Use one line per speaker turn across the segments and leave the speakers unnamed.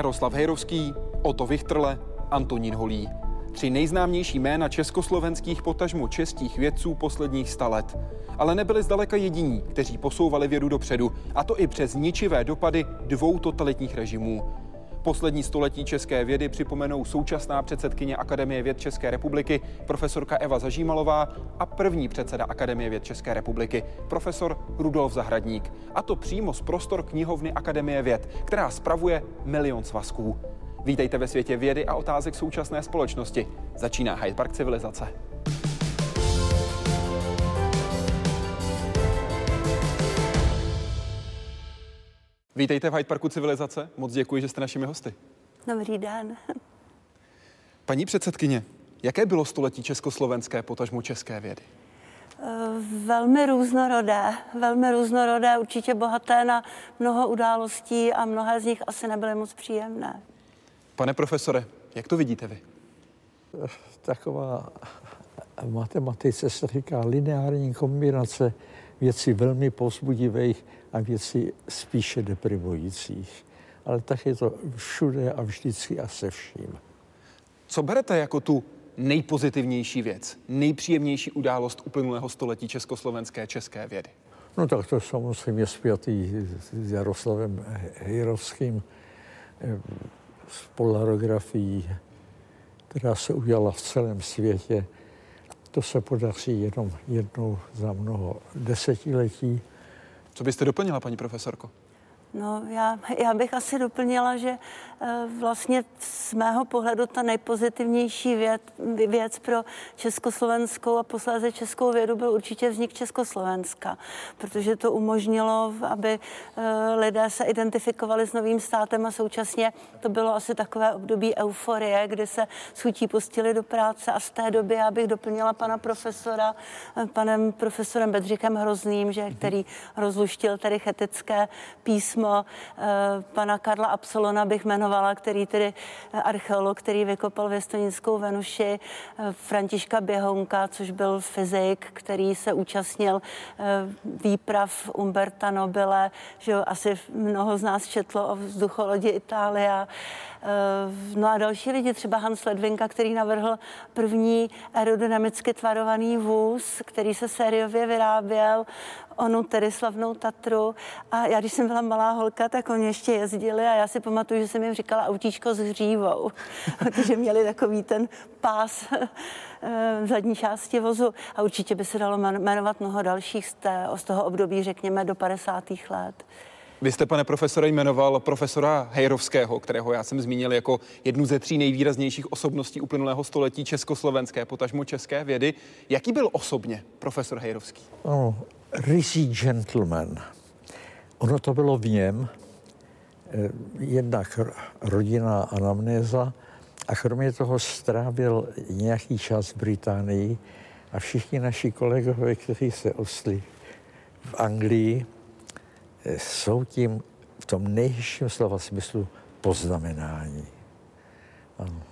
Jaroslav Hejrovský, Oto Vichtrle, Antonín Holí. Tři nejznámější jména československých potažmo českých vědců posledních sta let. Ale nebyli zdaleka jediní, kteří posouvali vědu dopředu, a to i přes ničivé dopady dvou totalitních režimů. Poslední století české vědy připomenou současná předsedkyně Akademie věd České republiky, profesorka Eva Zažímalová a první předseda Akademie věd České republiky, profesor Rudolf Zahradník. A to přímo z prostor knihovny Akademie věd, která spravuje milion svazků. Vítejte ve světě vědy a otázek současné společnosti. Začíná Hyde Park civilizace. Vítejte v Hyde Parku civilizace. Moc děkuji, že jste našimi hosty.
Dobrý den.
Paní předsedkyně, jaké bylo století československé potažmo české vědy?
Eh, velmi různorodé, velmi různorodé, určitě bohaté na mnoho událostí a mnohé z nich asi nebyly moc příjemné.
Pane profesore, jak to vidíte vy?
Taková v matematice se říká lineární kombinace věcí velmi povzbudivých a věcí spíše deprimujících. Ale tak je to všude a vždycky a se vším.
Co berete jako tu nejpozitivnější věc, nejpříjemnější událost uplynulého století československé české vědy?
No tak to samozřejmě zpětý s Jaroslavem Hejrovským s polarografií, která se udělala v celém světě. To se podaří jenom jednou za mnoho desetiletí.
Co byste doplnila, paní profesorko?
No, já, já bych asi doplnila, že eh, vlastně z mého pohledu ta nejpozitivnější věc, věc pro československou a posléze českou vědu byl určitě vznik Československa, protože to umožnilo, aby eh, lidé se identifikovali s novým státem a současně to bylo asi takové období euforie, kdy se schutí pustili do práce a z té doby já bych doplnila pana profesora, eh, panem profesorem Bedřikem Hrozným, že, který rozluštil tedy chetické písmo písmo eh, pana Karla Absolona bych jmenovala, který tedy eh, archeolog, který vykopal věstonickou Venuši, eh, Františka Běhounka, což byl fyzik, který se účastnil výprav Umberta Nobile, že asi mnoho z nás četlo o vzducholodi Itália. No a další lidi, třeba Hans Ledvinka, který navrhl první aerodynamicky tvarovaný vůz, který se sériově vyráběl onu tedy slavnou Tatru. A já, když jsem byla malá holka, tak oni ještě jezdili a já si pamatuju, že jsem jim říkala autíčko s hřívou, protože měli takový ten pás v eh, zadní části vozu. A určitě by se dalo jmenovat mnoho dalších z, té, z toho období, řekněme, do 50. let.
Vy jste, pane profesore, jmenoval profesora Hejrovského, kterého já jsem zmínil jako jednu ze tří nejvýraznějších osobností uplynulého století československé, potažmo české vědy. Jaký byl osobně profesor Hejrovský?
Oh, rysý gentleman. Ono to bylo v něm, eh, jednak rodina anamnéza a kromě toho strávil nějaký čas v Británii a všichni naši kolegové, kteří se osli v Anglii, jsou tím v tom nejvyšším slova smyslu poznamenání.
Ano.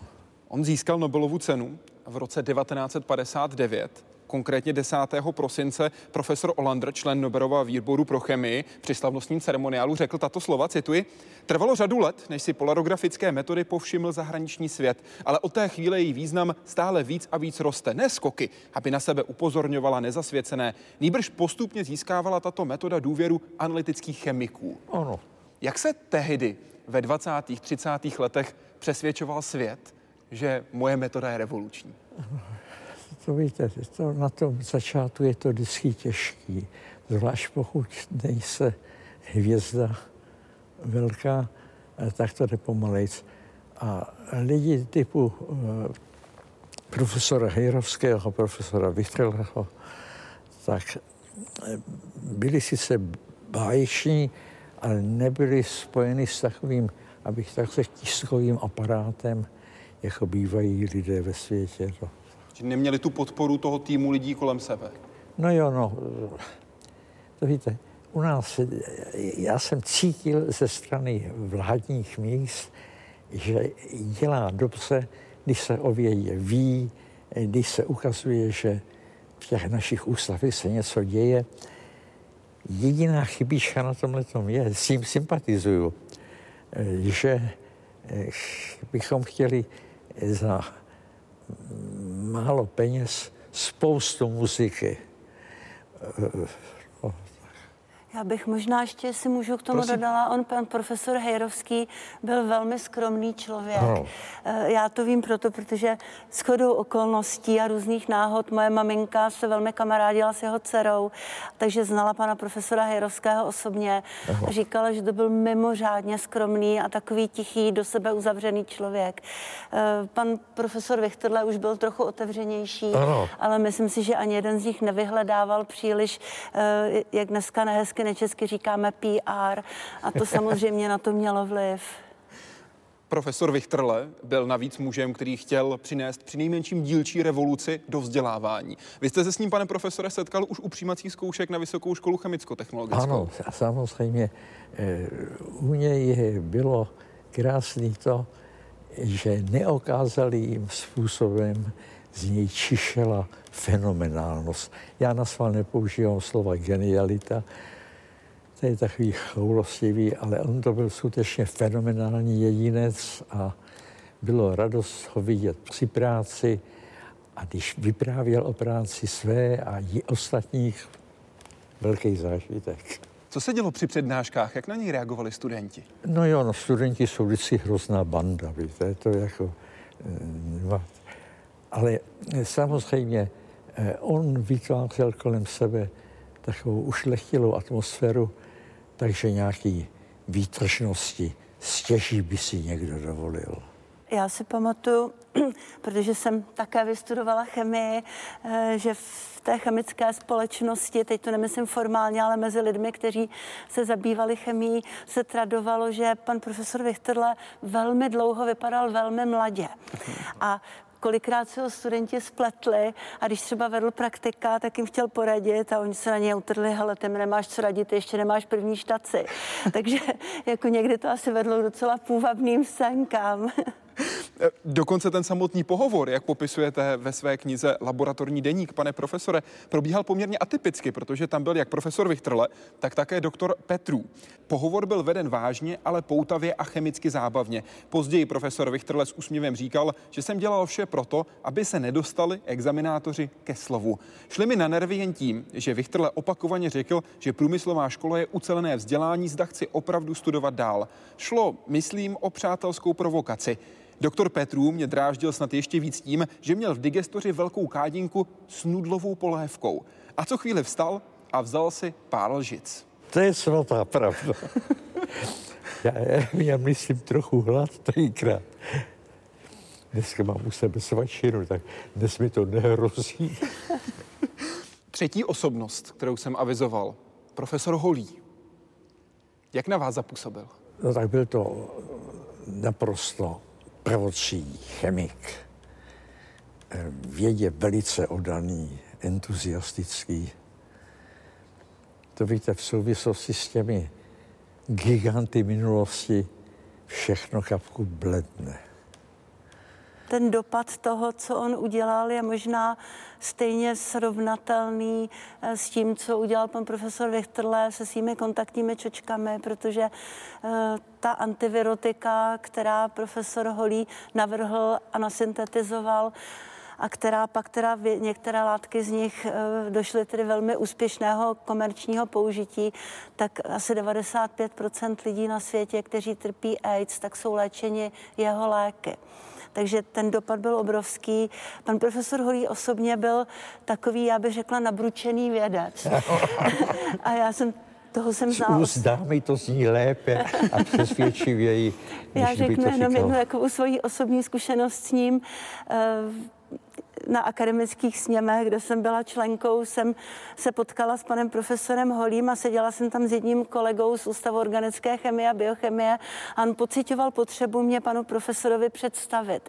On získal Nobelovu cenu v roce 1959 konkrétně 10. prosince profesor Olander, člen Nobelova výboru pro chemii, při slavnostním ceremoniálu řekl tato slova, cituji, trvalo řadu let, než si polarografické metody povšiml zahraniční svět, ale od té chvíle její význam stále víc a víc roste. Ne skoky, aby na sebe upozorňovala nezasvěcené, nýbrž postupně získávala tato metoda důvěru analytických chemiků.
Ano.
Jak se tehdy ve 20. 30. letech přesvědčoval svět, že moje metoda je revoluční?
To víte, to na tom začátku je to vždycky těžký, zvlášť pokud nejse hvězda velká, tak to jde pomalejc. A lidi typu uh, profesora Hejrovského, profesora Vychtreleho, tak eh, byli sice báječní, ale nebyli spojeni s takovým, abych tak řekl, tiskovým aparátem, jako bývají lidé ve světě. To
že neměli tu podporu toho týmu lidí kolem sebe.
No jo, no. To víte, u nás, já jsem cítil ze strany vládních míst, že dělá dobře, když se o vědě ví, když se ukazuje, že v těch našich ústavech se něco děje. Jediná chybička na tomhle tom je, s tím sympatizuju, že bychom chtěli za málo peněz spoustu muziky.
Já bych možná ještě, si můžu k tomu Prosím. dodala, on, pan profesor Hejrovský, byl velmi skromný člověk. No. Já to vím proto, protože s chodou okolností a různých náhod moje maminka se velmi kamarádila s jeho dcerou, takže znala pana profesora Hejrovského osobně Aha. a říkala, že to byl mimořádně skromný a takový tichý, do sebe uzavřený člověk. Eh, pan profesor Vichterle už byl trochu otevřenější, ano. ale myslím si, že ani jeden z nich nevyhledával příliš, eh, jak dneska nehezky nečesky říkáme PR a to samozřejmě na to mělo vliv.
Profesor Vichtrle byl navíc mužem, který chtěl přinést při nejmenším dílčí revoluci do vzdělávání. Vy jste se s ním, pane profesore, setkal už u přijímacích zkoušek na Vysokou školu chemicko-technologickou.
Ano, samozřejmě. Eh, u něj bylo krásný to, že neokázalým způsobem z něj čišela fenomenálnost. Já na svá nepoužívám slova genialita, to je takový choulostivý, ale on to byl skutečně fenomenální jedinec a bylo radost ho vidět při práci a když vyprávěl o práci své a jí ostatních, velký zážitek.
Co se dělo při přednáškách? Jak na něj reagovali studenti?
No jo, no studenti jsou vždycky hrozná banda, víte, to jako... Eh, ale samozřejmě eh, on vytvářel kolem sebe takovou ušlechtilou atmosféru, takže nějaký výtržnosti stěží by si někdo dovolil.
Já si pamatuju, protože jsem také vystudovala chemii, eh, že v té chemické společnosti, teď to nemyslím formálně, ale mezi lidmi, kteří se zabývali chemií, se tradovalo, že pan profesor Vichterle velmi dlouho vypadal velmi mladě. A kolikrát se ho studenti spletli a když třeba vedl praktika, tak jim chtěl poradit a oni se na něj utrli, hele, ty nemáš co radit, ještě nemáš první štaci. Takže jako někdy to asi vedlo docela půvabným scénkám.
Dokonce ten samotný pohovor, jak popisujete ve své knize Laboratorní deník, pane profesore, probíhal poměrně atypicky, protože tam byl jak profesor Vichtrle, tak také doktor Petru. Pohovor byl veden vážně, ale poutavě a chemicky zábavně. Později profesor Vichtrle s úsměvem říkal, že jsem dělal vše proto, aby se nedostali examinátoři ke slovu. Šli mi na nervy jen tím, že Vichtrle opakovaně řekl, že průmyslová škola je ucelené vzdělání, zda chci opravdu studovat dál. Šlo, myslím, o přátelskou provokaci. Doktor Petrů mě dráždil snad ještě víc tím, že měl v digestoři velkou kádinku s nudlovou polévkou. A co chvíli vstal a vzal si pár lžic.
To je svatá pravda. já, já myslím trochu hlad tenkrát. Dneska mám u sebe svačinu, tak dnes mi to nehrozí.
Třetí osobnost, kterou jsem avizoval, profesor Holý. Jak na vás zapůsobil?
No tak byl to naprosto prvotřídní chemik, vědě velice odaný, entuziastický. To víte, v souvislosti s těmi giganty minulosti všechno kapku bledne
ten dopad toho, co on udělal, je možná stejně srovnatelný eh, s tím, co udělal pan profesor Vichterle se svými kontaktními čočkami, protože eh, ta antivirotika, která profesor Holý navrhl a nasyntetizoval, a která pak teda některé látky z nich eh, došly tedy velmi úspěšného komerčního použití, tak asi 95% lidí na světě, kteří trpí AIDS, tak jsou léčeni jeho léky takže ten dopad byl obrovský. Pan profesor Holý osobně byl takový, já bych řekla, nabručený vědec. a já jsem toho jsem znala.
Z dámy to zní lépe a přesvědčivěji.
Já řeknu jenom jednu takovou svoji osobní zkušenost s ním. Na akademických sněmech, kde jsem byla členkou, jsem se potkala s panem profesorem Holím a seděla jsem tam s jedním kolegou z Ústavu organické chemie a biochemie a on pocitoval potřebu mě panu profesorovi představit.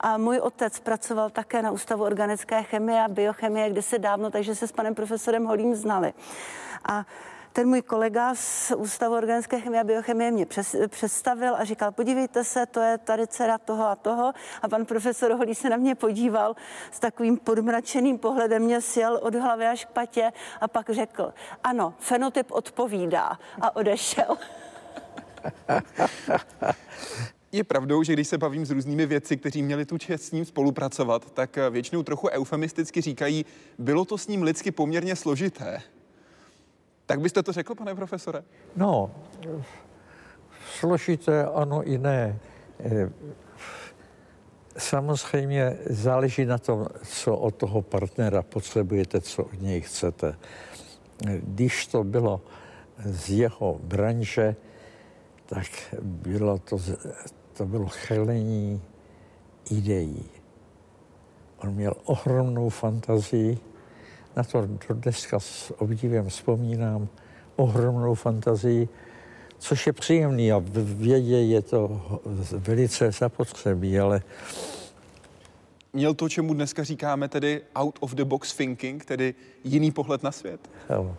A můj otec pracoval také na Ústavu organické chemie a biochemie, kde se dávno, takže se s panem profesorem Holím znali. A ten můj kolega z Ústavu organické chemie a biochemie mě přes, představil a říkal, podívejte se, to je tady dcera toho a toho. A pan profesor Holý se na mě podíval s takovým podmračeným pohledem, mě sjel od hlavy až k patě a pak řekl, ano, fenotyp odpovídá a odešel.
Je pravdou, že když se bavím s různými vědci, kteří měli tu čest s ním spolupracovat, tak většinou trochu eufemisticky říkají, bylo to s ním lidsky poměrně složité. Tak byste to řekl, pane profesore?
No, složité ano i ne. Eh, samozřejmě záleží na tom, co od toho partnera potřebujete, co od něj chcete. Když to bylo z jeho branže, tak bylo to, to bylo chelení ideí. On měl ohromnou fantazii, na to do dneska s obdivem vzpomínám, ohromnou fantazii, což je příjemný a v vědě je to velice zapotřebí, ale
Měl to, čemu dneska říkáme tedy out of the box thinking, tedy jiný pohled na svět?
Ano.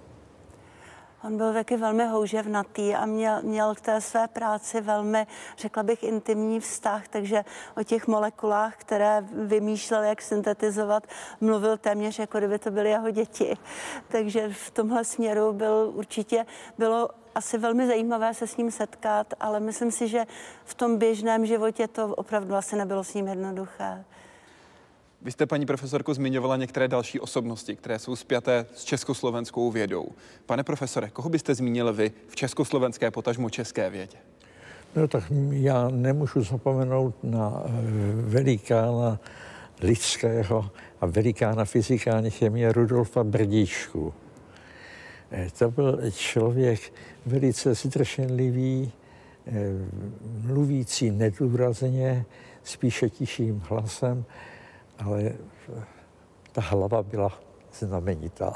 On byl taky velmi houževnatý a měl, měl k té své práci velmi, řekla bych, intimní vztah, takže o těch molekulách, které vymýšlel, jak syntetizovat, mluvil téměř, jako kdyby to byly jeho děti. Takže v tomhle směru byl určitě, bylo asi velmi zajímavé se s ním setkat, ale myslím si, že v tom běžném životě to opravdu asi nebylo s ním jednoduché.
Vy jste, paní profesorko, zmiňovala některé další osobnosti, které jsou spjaté s československou vědou. Pane profesore, koho byste zmínil vy v československé potažmu české vědě?
No tak já nemůžu zapomenout na eh, velikána lidského a velikána fyzikální chemie Rudolfa Brdíčku. Eh, to byl člověk velice zdrženlivý, eh, mluvící nedůrazně, spíše tiším hlasem, ale ta hlava byla znamenitá.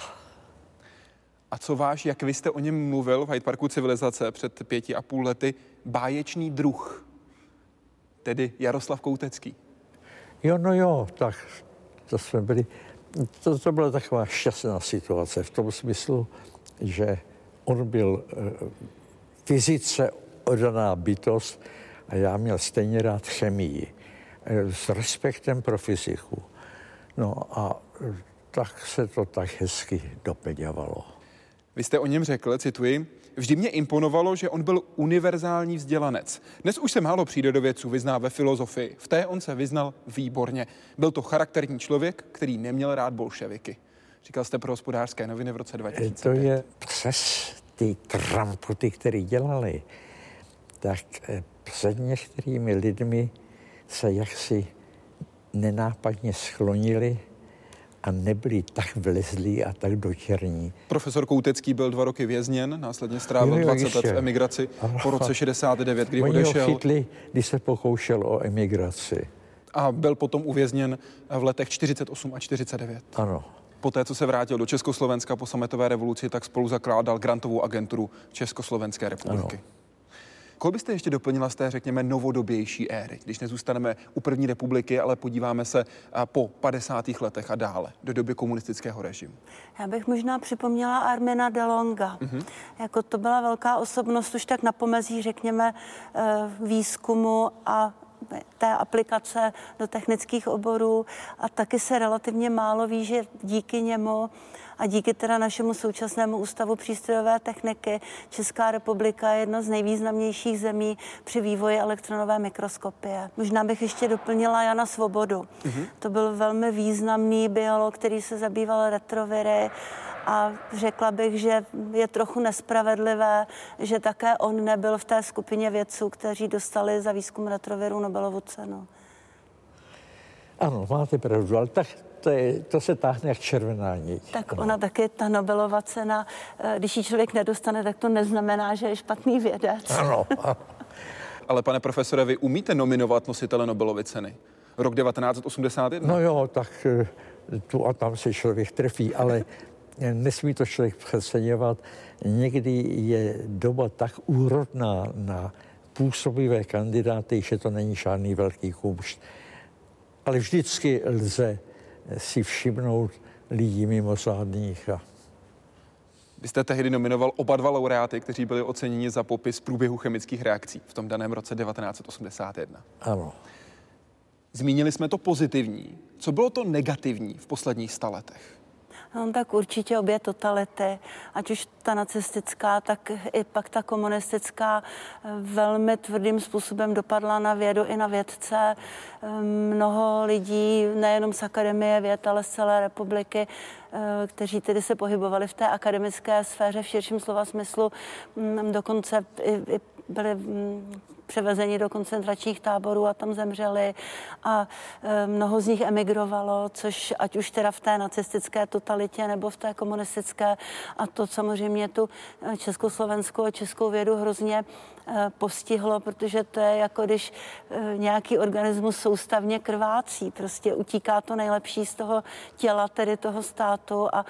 A co váš, jak vy jste o něm mluvil v Hyde Parku civilizace před pěti a půl lety, báječný druh, tedy Jaroslav Koutecký?
Jo, no jo, tak to jsme byli, to, to byla taková šťastná situace v tom smyslu, že on byl e, fyzice oddaná bytost a já měl stejně rád chemii. Eh, s respektem pro fyziku. No a eh, tak se to tak hezky doplňovalo.
Vy jste o něm řekl, cituji, Vždy mě imponovalo, že on byl univerzální vzdělanec. Dnes už se málo přírodovědců vyzná ve filozofii. V té on se vyznal výborně. Byl to charakterní člověk, který neměl rád bolševiky. Říkal jste pro hospodářské noviny v roce 2005.
Eh, to je přes ty tramputy, které dělali, tak před některými lidmi se jaksi nenápadně sklonili a nebyli tak vlezlí a tak dočerní.
Profesor Koutecký byl dva roky vězněn, následně strávil jo, jo, 20 let v emigraci ano. po roce 69, kdy
Oni
odešel.
Ho chytli, když se pokoušel o emigraci.
A byl potom uvězněn v letech 48 a 49.
Ano.
Poté, co se vrátil do Československa po sametové revoluci, tak spolu zakládal grantovou agenturu Československé republiky. Ano. Koho byste ještě doplnila z té, řekněme, novodobější éry, když nezůstaneme u první republiky, ale podíváme se po 50. letech a dále, do doby komunistického režimu?
Já bych možná připomněla Armina Delonga. Mm-hmm. Jako to byla velká osobnost už tak na pomezí, řekněme, eh, výzkumu a té aplikace do technických oborů a taky se relativně málo ví, že díky němu a díky teda našemu současnému ústavu přístrojové techniky Česká republika je jedna z nejvýznamnějších zemí při vývoji elektronové mikroskopie. Možná bych ještě doplnila Jana Svobodu. Mm-hmm. To byl velmi významný biolog, který se zabýval retroviry a řekla bych, že je trochu nespravedlivé, že také on nebyl v té skupině vědců, kteří dostali za výzkum retroviru Nobelovu cenu.
Ano, máte pravdu, ale tak to, je, to se táhne jak červená niť.
Tak ona taky, ta Nobelova cena, eh, když ji člověk nedostane, tak to neznamená, že je špatný vědec.
Ano.
Ale pane profesore, vy umíte nominovat nositele Nobelovy ceny? Rok 1981?
No jo, tak eh, tu a tam se člověk trefí, ale nesmí to člověk přeceňovat. Někdy je doba tak úrodná na působivé kandidáty, že to není žádný velký kumšt. Ale vždycky lze si všimnout lidí mimořádných. A...
Vy jste tehdy nominoval oba dva laureáty, kteří byli oceněni za popis průběhu chemických reakcí v tom daném roce 1981.
Ano.
Zmínili jsme to pozitivní. Co bylo to negativní v posledních sta letech?
No, tak určitě obě totality, ať už ta nacistická, tak i pak ta komunistická velmi tvrdým způsobem dopadla na vědu i na vědce. Mnoho lidí, nejenom z Akademie věd, ale z celé republiky, kteří tedy se pohybovali v té akademické sféře v širším slova smyslu, mm, dokonce i, i byli mm, převezeni do koncentračních táborů a tam zemřeli. A e, mnoho z nich emigrovalo, což ať už teda v té nacistické totalitě nebo v té komunistické. A to samozřejmě tu e, československou a českou vědu hrozně e, postihlo, protože to je jako když nějaký organismus soustavně krvácí, prostě utíká to nejlepší z toho těla, tedy toho státu. A,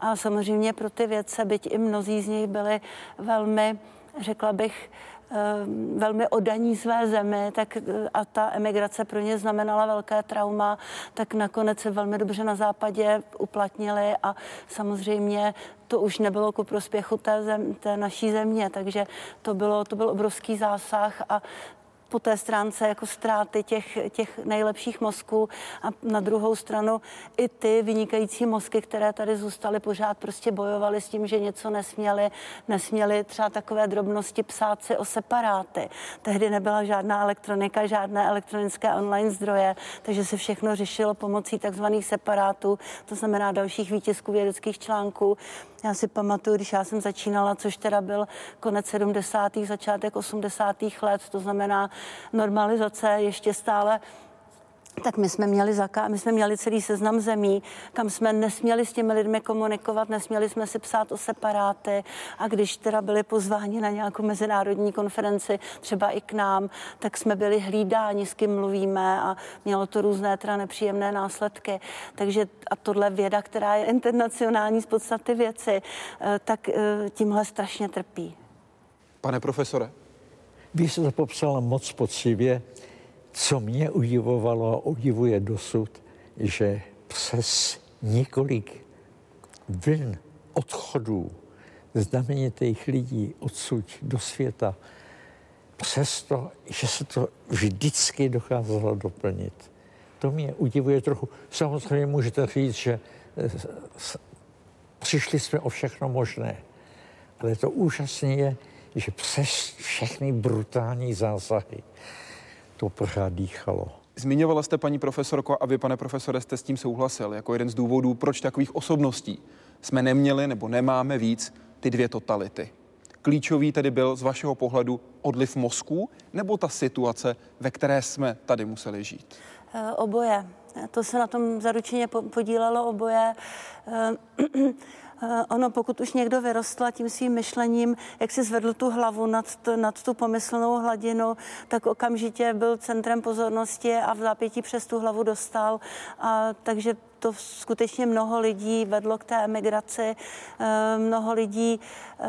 a samozřejmě pro ty vědce, byť i mnozí z nich byli velmi, řekla bych, velmi odaní své zemi, tak eh, a ta emigrace pro ně znamenala velké trauma, tak nakonec se velmi dobře na západě uplatnili a samozřejmě to už nebylo ku prospěchu té, zem, té naší země, takže to, bylo, to byl obrovský zásah a po té stránce jako ztráty těch, těch nejlepších mozků a na druhou stranu i ty vynikající mozky, které tady zůstaly, pořád prostě bojovali s tím, že něco nesměli, nesměli třeba takové drobnosti psát si o separáty. Tehdy nebyla žádná elektronika, žádné elektronické online zdroje, takže se všechno řešilo pomocí takzvaných separátů, to znamená dalších výtisků vědeckých článků. Já si pamatuju, když já jsem začínala, což teda byl konec 70. začátek 80. let, to znamená normalizace ještě stále tak my jsme měli zaká- my jsme měli celý seznam zemí, kam jsme nesměli s těmi lidmi komunikovat, nesměli jsme si psát o separáty a když teda byli pozváni na nějakou mezinárodní konferenci, třeba i k nám, tak jsme byli hlídáni, s kým mluvíme a mělo to různé teda nepříjemné následky. Takže a tohle věda, která je internacionální z podstaty věci, eh, tak eh, tímhle strašně trpí.
Pane profesore.
Vy jste to popsala moc poctivě co mě udivovalo a udivuje dosud, že přes několik vln odchodů znamenitých lidí odsud do světa, přesto, že se to vždycky dokázalo doplnit. To mě udivuje trochu. Samozřejmě můžete říct, že eh, přišli jsme o všechno možné. Ale to úžasné je, že přes všechny brutální zásahy to pořád dýchalo.
Zmiňovala jste, paní profesorko, a vy, pane profesore, jste s tím souhlasil jako jeden z důvodů, proč takových osobností jsme neměli nebo nemáme víc ty dvě totality. Klíčový tedy byl z vašeho pohledu odliv mozku nebo ta situace, ve které jsme tady museli žít?
E, oboje. To se na tom zaručeně podílelo oboje. Eh, ono, pokud už někdo vyrostl tím svým myšlením, jak si zvedl tu hlavu nad, to, nad tu pomyslnou hladinu, tak okamžitě byl centrem pozornosti a v zápětí přes tu hlavu dostal. A, takže to skutečně mnoho lidí vedlo k té emigraci. Eh, mnoho lidí eh,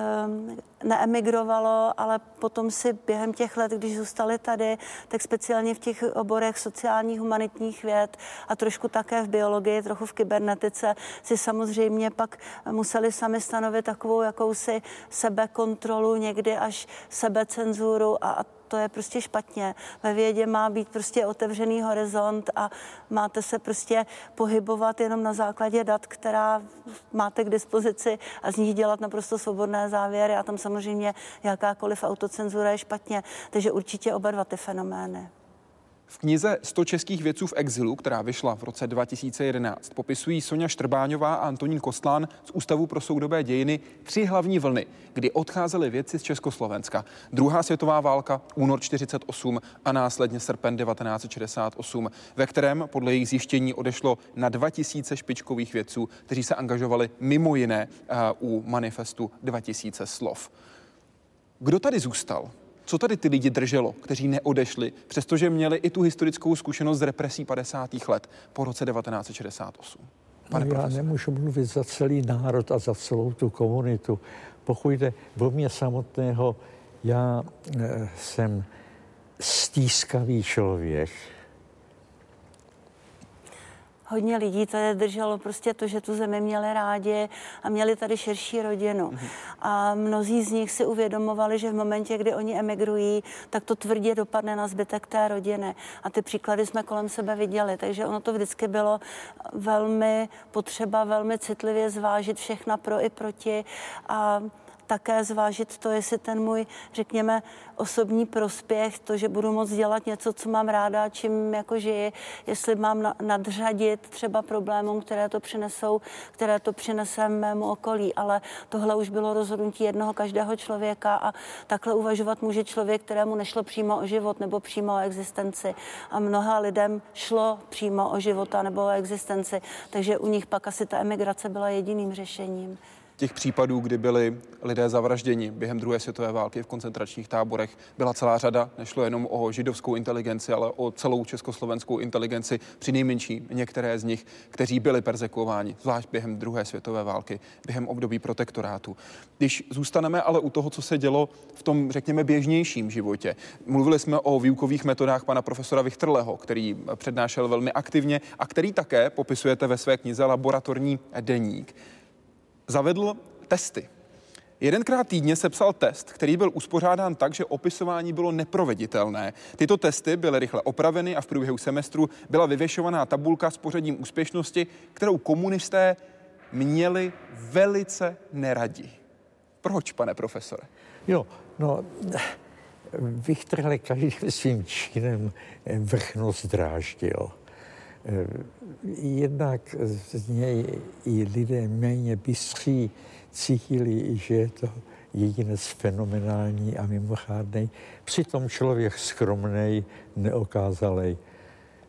neemigrovalo, ale potom si během těch let, když zůstali tady, tak speciálně v těch oborech sociálních, humanitních věd a trošku také v biologii, trochu v kybernetice, si samozřejmě pak museli sami stanovit takovou jakousi sebekontrolu, někdy až sebecenzuru a, a to je prostě špatně. Ve vědě má být prostě otevřený horizont a máte se prostě pohybovat jenom na základě dat, která máte k dispozici a z nich dělat naprosto svobodné závěry a tam samozřejmě jakákoliv autocenzura je špatně. Takže určitě oba dva ty fenomény.
V knize 100 českých vědců v exilu, která vyšla v roce 2011, popisují Sonja Štrbáňová a Antonín Kostlán z Ústavu pro soudobé dějiny tři hlavní vlny, kdy odcházeli vědci z Československa. Druhá světová válka, únor 48 a následně srpen 1968, ve kterém podle jejich zjištění odešlo na 2000 špičkových vědců, kteří se angažovali mimo jiné uh, u manifestu 2000 slov. Kdo tady zůstal? Co tady ty lidi drželo, kteří neodešli, přestože měli i tu historickou zkušenost z represí 50. let po roce 1968?
Pane no, já profesor. nemůžu mluvit za celý národ a za celou tu komunitu. Pokud jde o mě samotného, já e, jsem stískavý člověk.
Hodně lidí to je drželo prostě to, že tu zemi měli rádi a měli tady širší rodinu. Mm-hmm. A mnozí z nich si uvědomovali, že v momentě, kdy oni emigrují, tak to tvrdě dopadne na zbytek té rodiny. A ty příklady jsme kolem sebe viděli, takže ono to vždycky bylo velmi potřeba, velmi citlivě zvážit všechna pro i proti a také zvážit to, jestli ten můj, řekněme, osobní prospěch, to, že budu moct dělat něco, co mám ráda, čím jako žiji, jestli mám nadřadit třeba problémům, které to přinesou, které to přinese mému okolí. Ale tohle už bylo rozhodnutí jednoho každého člověka a takhle uvažovat může člověk, kterému nešlo přímo o život nebo přímo o existenci. A mnoha lidem šlo přímo o života nebo o existenci, takže u nich pak asi ta emigrace byla jediným řešením
těch případů, kdy byli lidé zavražděni během druhé světové války v koncentračních táborech, byla celá řada. Nešlo jenom o židovskou inteligenci, ale o celou československou inteligenci, při nejmenší některé z nich, kteří byli persekuováni, zvlášť během druhé světové války, během období protektorátu. Když zůstaneme ale u toho, co se dělo v tom, řekněme, běžnějším životě. Mluvili jsme o výukových metodách pana profesora Vichtrleho, který přednášel velmi aktivně a který také popisujete ve své knize Laboratorní deník zavedl testy. Jedenkrát týdně se psal test, který byl uspořádán tak, že opisování bylo neproveditelné. Tyto testy byly rychle opraveny a v průběhu semestru byla vyvěšovaná tabulka s pořadím úspěšnosti, kterou komunisté měli velice neradi. Proč, pane profesore?
Jo, no, Vychtrle každým svým činem vrchnost dráždil. Jednak z něj i lidé méně bystří cítili, že je to jedinec fenomenální a mimořádný. Přitom člověk skromný, neokázalej.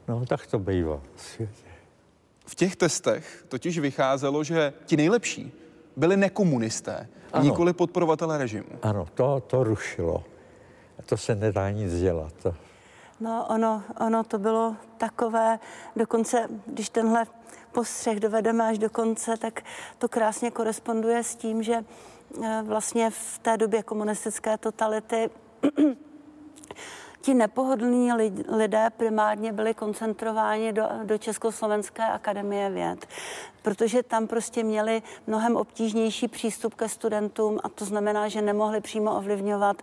No, tak to bývá v světě.
V těch testech totiž vycházelo, že ti nejlepší byli nekomunisté, ano. nikoli podporovatelé režimu.
Ano, to, to rušilo. To se nedá nic dělat. To
No ono, ono to bylo takové, dokonce, když tenhle postřeh dovedeme až do konce, tak to krásně koresponduje s tím, že eh, vlastně v té době komunistické totality ti nepohodlní lidé primárně byli koncentrováni do, do Československé akademie věd, protože tam prostě měli mnohem obtížnější přístup ke studentům a to znamená, že nemohli přímo ovlivňovat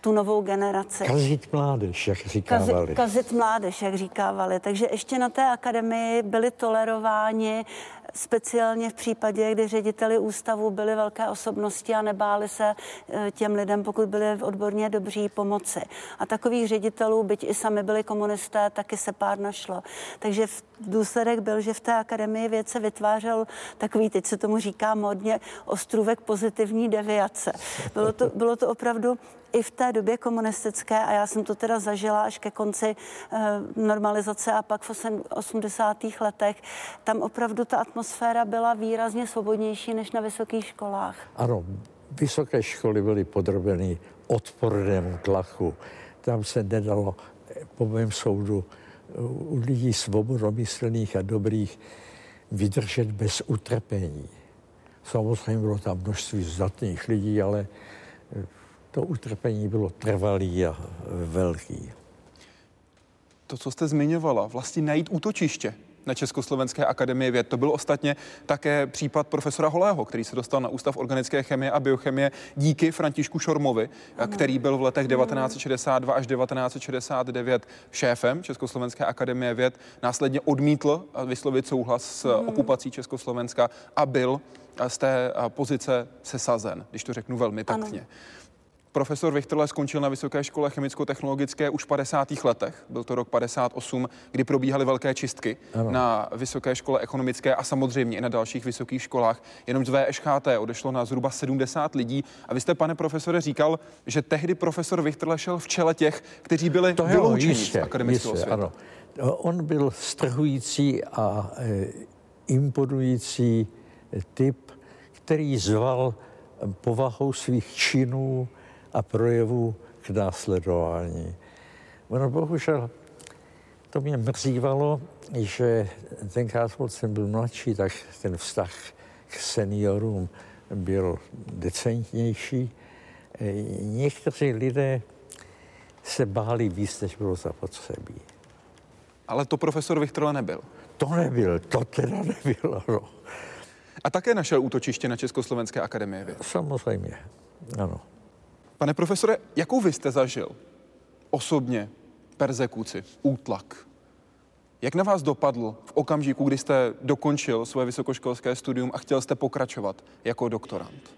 tu novou generaci.
Kazit mládež, jak říkávali.
Kazit, kazit mládež, jak říkávali. Takže ještě na té akademii byli tolerováni speciálně v případě, kdy řediteli ústavu byly velké osobnosti a nebáli se eh, těm lidem, pokud byli odborně dobří, pomoci. A takových ředitelů, byť i sami byli komunisté, taky se pár našlo. Takže v důsledek byl, že v té akademii věd se vytvářel takový, teď se tomu říká modně, ostrůvek pozitivní deviace. Bylo to, bylo to opravdu i v té době komunistické, a já jsem to teda zažila až ke konci e, normalizace a pak v 80. letech, tam opravdu ta atmosféra byla výrazně svobodnější než na vysokých školách.
Ano, vysoké školy byly podrobeny odpornému tlaku. Tam se nedalo, po mém soudu, u lidí svobodomyslných a dobrých vydržet bez utrpení. Samozřejmě bylo tam množství zdatných lidí, ale to utrpení bylo trvalý a velký.
To, co jste zmiňovala, vlastně najít útočiště na Československé akademii věd. To byl ostatně také případ profesora Holého, který se dostal na Ústav organické chemie a biochemie díky Františku Šormovi, ano. který byl v letech 1962 až 1969 šéfem Československé akademie věd. Následně odmítl vyslovit souhlas s hmm. okupací Československa a byl z té pozice sesazen, když to řeknu velmi taktně. Ano. Profesor Vichterle skončil na Vysoké škole chemicko-technologické už v 50. letech. Byl to rok 58, kdy probíhaly velké čistky ano. na Vysoké škole ekonomické a samozřejmě i na dalších vysokých školách. Jenom z VŠHT odešlo na zhruba 70 lidí. A vy jste, pane profesore, říkal, že tehdy profesor Vichterle šel v čele těch, kteří byli to vyloučeni z akademického jistě, světa.
Ano. On byl strhující a e, imponující typ, který zval povahou svých činů a projevů k následování. Ono bohužel to mě mrzívalo, že tenkrát, když jsem byl mladší, tak ten vztah k seniorům byl decentnější. Někteří lidé se báli víc, než bylo zapotřebí.
Ale to profesor Vichterle nebyl.
to nebyl, to teda nebylo. No.
A také našel útočiště na Československé akademie věd.
Samozřejmě, ano.
Pane profesore, jakou vy jste zažil osobně persekuci, útlak? Jak na vás dopadl v okamžiku, kdy jste dokončil svoje vysokoškolské studium a chtěl jste pokračovat jako doktorant?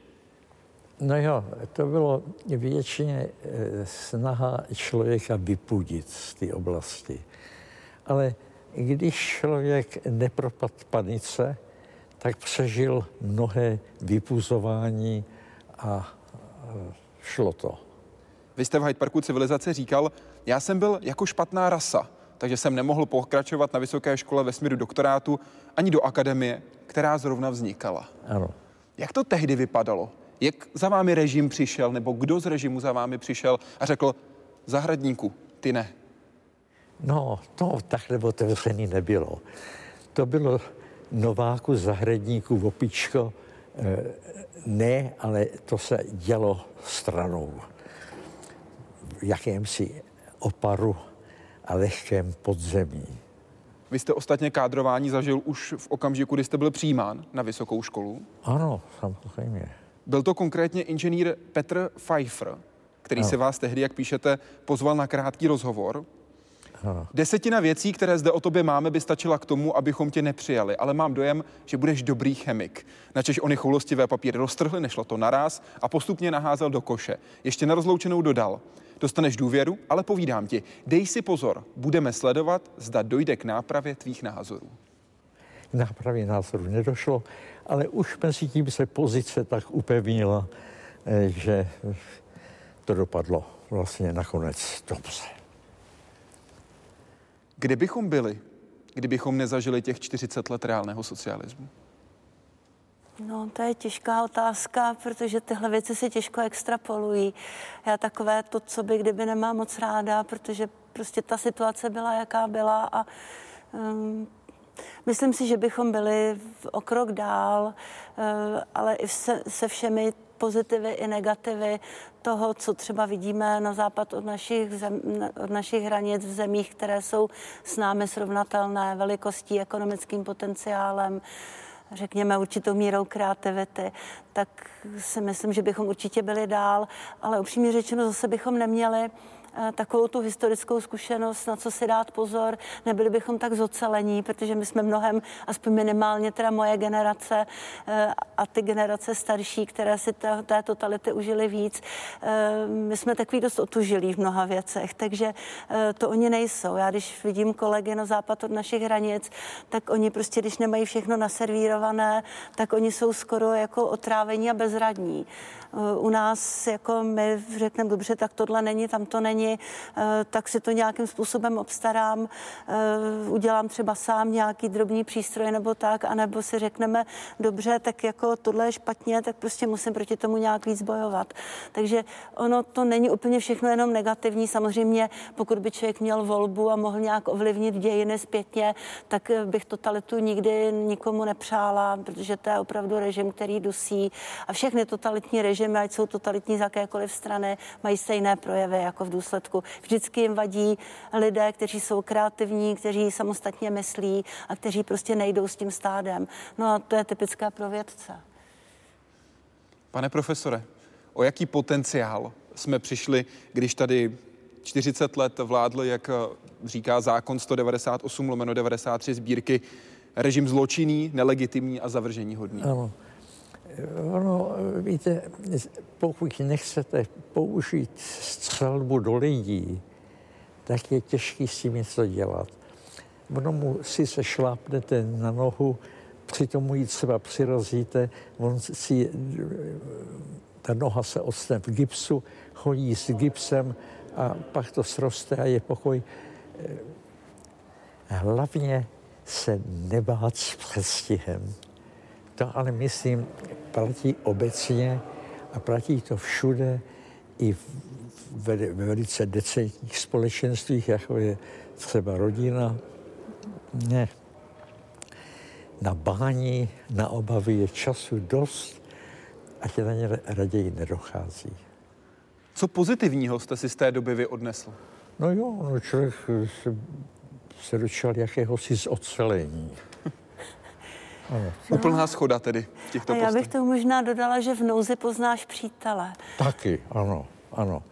No jo, to bylo většině eh, snaha člověka vypudit z té oblasti. Ale když člověk nepropad panice, tak přežil mnohé vypuzování a šlo to.
Vy jste v Hyde Parku civilizace říkal, já jsem byl jako špatná rasa, takže jsem nemohl pokračovat na vysoké škole ve směru doktorátu ani do akademie, která zrovna vznikala.
Ano.
Jak to tehdy vypadalo? Jak za vámi režim přišel, nebo kdo z režimu za vámi přišel a řekl, zahradníku, ty ne?
No, to takhle otevřený nebylo. To bylo Nováku, zahradníků, opičko, eh, ne, ale to se dělo stranou. V jakémsi oparu a lehkém podzemí.
Vy jste ostatně kádrování zažil už v okamžiku, kdy jste byl přijímán na vysokou školu?
Ano, samozřejmě.
Byl to konkrétně inženýr Petr Pfeiffer, který ano. se vás tehdy, jak píšete, pozval na krátký rozhovor. Desetina věcí, které zde o tobě máme, by stačila k tomu, abychom tě nepřijali, ale mám dojem, že budeš dobrý chemik. Načež ony choulostivé papíry roztrhly, nešlo to naraz a postupně naházel do koše. Ještě na rozloučenou dodal. Dostaneš důvěru, ale povídám ti, dej si pozor, budeme sledovat, zda dojde k nápravě tvých názorů.
K nápravě názorů nedošlo, ale už mezi tím se pozice tak upevnila, eh, že to dopadlo vlastně nakonec dobře.
Kde bychom byli, kdybychom nezažili těch 40 let reálného socialismu?
No, to je těžká otázka, protože tyhle věci se těžko extrapolují. Já takové to, co by kdyby nemám moc ráda, protože prostě ta situace byla, jaká byla a um, myslím si, že bychom byli o krok dál, uh, ale i se, se všemi pozitivy i negativy toho, co třeba vidíme na západ od našich, zem, od našich hranic v zemích, které jsou s námi srovnatelné velikostí, ekonomickým potenciálem, řekněme, určitou mírou kreativity, tak si myslím, že bychom určitě byli dál, ale upřímně řečeno zase bychom neměli takovou tu historickou zkušenost, na co si dát pozor. Nebyli bychom tak zocelení, protože my jsme mnohem, aspoň minimálně teda moje generace eh, a ty generace starší, které si té, té totality užili víc, eh, my jsme takový dost otužilí v mnoha věcech, takže to oni nejsou. Já když vidím kolegy na západ od našich hranic, tak oni prostě, když nemají všechno naservírované, tak oni jsou skoro jako otrávení a bezradní. U nás jako my řekneme, dobře, tak tohle není, tam to není, eh, tak si to nějakým způsobem obstarám, eh, udělám třeba sám nějaký drobný přístroj nebo tak, anebo si řekneme, dobře, tak jako tohle je špatně, tak prostě musím proti tomu nějak víc bojovat. Takže ono to není úplně všechno jenom negativní. Samozřejmě, pokud by člověk měl volbu a mohl nějak ovlivnit dějiny zpětně, tak bych totalitu nikdy nikomu nepřála, protože to je opravdu režim, který dusí a všechny totalitní režimy režimy, ať jsou totalitní z jakékoliv strany, mají stejné projevy jako v důsledku. Vždycky jim vadí lidé, kteří jsou kreativní, kteří samostatně myslí a kteří prostě nejdou s tím stádem. No a to je typické pro vědce.
Pane profesore, o jaký potenciál jsme přišli, když tady 40 let vládl, jak říká zákon 198 lomeno 93 sbírky, režim zločinný, nelegitimní a zavržení hodný.
Ano. Ono, víte, pokud nechcete použít střelbu do lidí, tak je těžký s tím něco dělat. Ono mu si se šlápnete na nohu, přitom mu ji třeba přirazíte, on si, ta noha se odstane v gipsu, chodí s gipsem a pak to sroste a je pokoj. Hlavně se nebát s přestihem. To ale myslím platí obecně a platí to všude i ve, ve velice decentních společenstvích, jako je třeba rodina. Ne. Na bání, na obavy je času dost a tě na ně raději nedochází.
Co pozitivního jste si z té doby vy odnesl?
No jo, no člověk se se dočkal jakéhosi zocelení.
Ano. Úplná schoda tedy v těchto
A já bych to možná dodala, že v nouzi poznáš přítele.
Taky, ano, ano.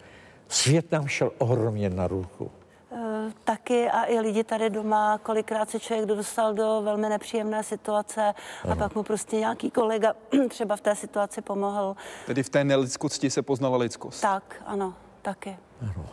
Svět nám šel ohromně na ruku.
E, taky a i lidi tady doma, kolikrát se člověk dostal do velmi nepříjemné situace ano. a pak mu prostě nějaký kolega třeba v té situaci pomohl.
Tedy v té nelidskosti se poznala lidskost.
Tak, ano, taky. Ano.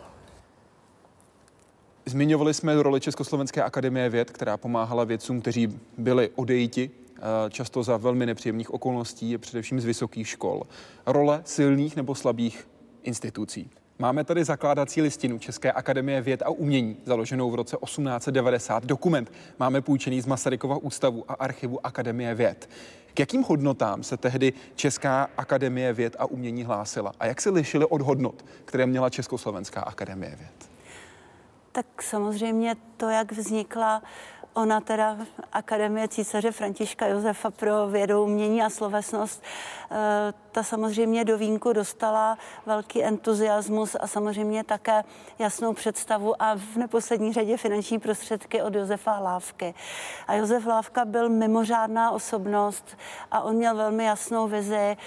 Zmiňovali jsme roli Československé akademie věd, která pomáhala vědcům, kteří byli odejiti Eh, často za velmi nepříjemných okolností, především z vysokých škol. Role silných nebo slabých institucí. Máme tady zakládací listinu České akademie věd a umění, založenou v roce 1890. Dokument máme půjčený z Masarykova ústavu a archivu Akademie věd. K jakým hodnotám se tehdy Česká akademie věd a umění hlásila a jak se lišily od hodnot, které měla Československá akademie věd?
Tak samozřejmě to, jak vznikla Ona teda Akademie císaře Františka Josefa pro vědu, umění a slovesnost, eh, ta samozřejmě do vínku dostala velký entuziasmus a samozřejmě také jasnou představu a v neposlední řadě finanční prostředky od Josefa Lávky. A Josef Lávka byl mimořádná osobnost a on měl velmi jasnou vizi eh,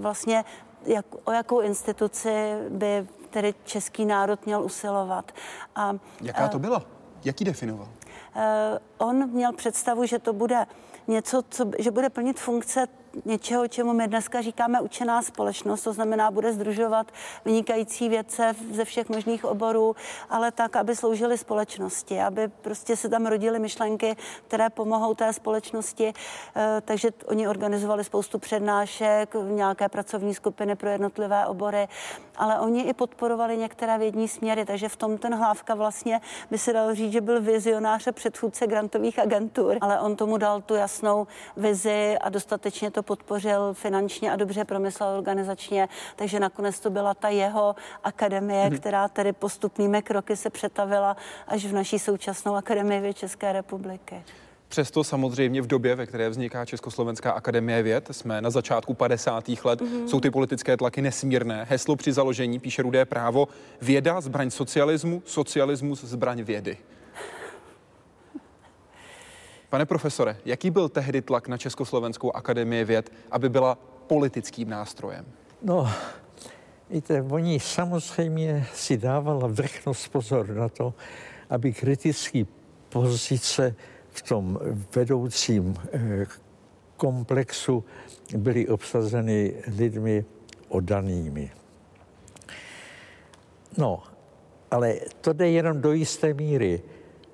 vlastně jak, o jakou instituci by tedy český národ měl usilovat.
A, Jaká to eh, byla? Jaký definoval?
Eh, on měl představu, že to bude něco, co, že bude plnit funkce něčeho, čemu my dneska říkáme učená společnost, to znamená, bude združovat vynikající vědce ze všech možných oborů, ale tak, aby sloužily společnosti, aby prostě se tam rodily myšlenky, které pomohou té společnosti. Eh, takže oni organizovali spoustu přednášek, nějaké pracovní skupiny pro jednotlivé obory, ale oni i podporovali některé vědní směry, takže v tom ten Hlávka vlastně by se dalo říct, že byl vizionář a předchůdce grantových agentur, ale on tomu dal tu jasnou vizi a dostatečně to podpořil finančně a dobře promyslel organizačně, takže nakonec to byla ta jeho akademie, hmm. která tedy postupnými kroky se přetavila až v naší současnou akademii České republiky.
Přesto samozřejmě v době, ve které vzniká Československá akademie věd, jsme na začátku 50. let, mm-hmm. jsou ty politické tlaky nesmírné. Heslo při založení píše Rudé právo věda, zbraň socialismu, socialismus, zbraň vědy. Pane profesore, jaký byl tehdy tlak na Československou akademii věd, aby byla politickým nástrojem?
No, víte, oni samozřejmě si dávala vrchnost pozor na to, aby kritické pozice v tom vedoucím eh, komplexu byly obsazeny lidmi odanými. No, ale to jde jenom do jisté míry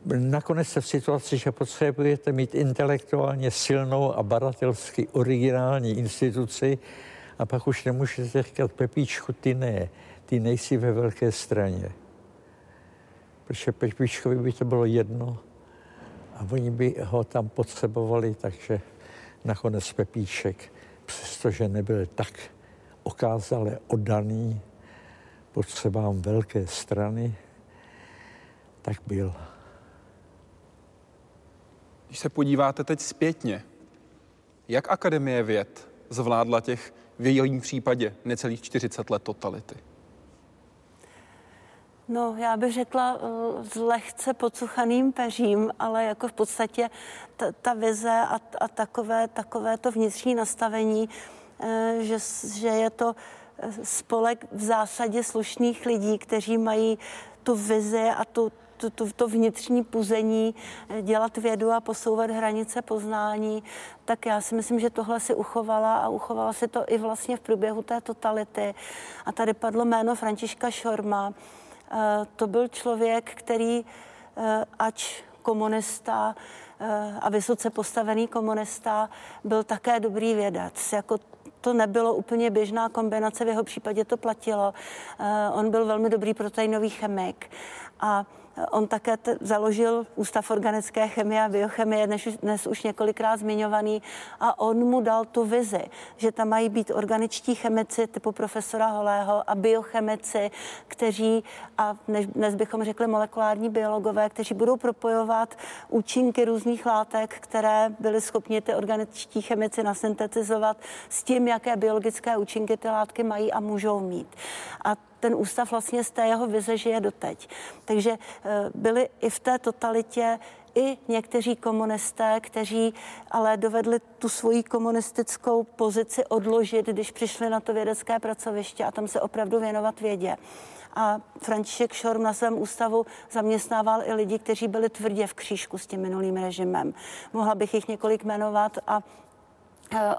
nakonec jste v situaci, že potřebujete mít intelektuálně silnou a baratelsky originální instituci a pak už nemůžete říkat Pepíčku, ty ne, ty nejsi ve velké straně. Protože Pepíčkovi by to bylo jedno a oni by ho tam potřebovali, takže nakonec Pepíček, přestože nebyl tak okázale oddaný potřebám velké strany, tak byl.
Když se podíváte teď zpětně, jak Akademie věd zvládla těch v jejím případě necelých 40 let totality?
No, já bych řekla s lehce pocuchaným peřím, ale jako v podstatě ta, ta vize a, a takové, takové to vnitřní nastavení, uh, že, že je to eh, spolek v zásadě slušných lidí, kteří mají tu vizi a tu, to, to, to vnitřní puzení, eh, dělat vědu a posouvat hranice poznání, tak já si myslím, že tohle si uchovala a uchovala si to i vlastně v průběhu té totality. A tady padlo jméno Františka Šorma. Eh, to byl člověk, který eh, ač komunista a vysoce postavený komunista, byl také dobrý vědec. Jako to nebylo úplně běžná kombinace, v jeho případě to platilo. On byl velmi dobrý proteinový chemik a On také t- založil Ústav organické chemie a biochemie, dnes, dnes už několikrát zmiňovaný, a on mu dal tu vizi, že tam mají být organičtí chemici typu profesora Holého a biochemici, kteří, a dnes bychom řekli molekulární biologové, kteří budou propojovat účinky různých látek, které byly schopni ty organičtí chemici nasyntetizovat s tím, jaké biologické účinky ty látky mají a můžou mít. A ten ústav vlastně z té jeho vize žije doteď. Takže eh, byli i v té totalitě i někteří komunisté, kteří ale dovedli tu svoji komunistickou pozici odložit, když přišli na to vědecké pracoviště a tam se opravdu věnovat vědě. A František Šorm na svém ústavu zaměstnával i lidi, kteří byli tvrdě v křížku s tím minulým režimem. Mohla bych jich několik jmenovat a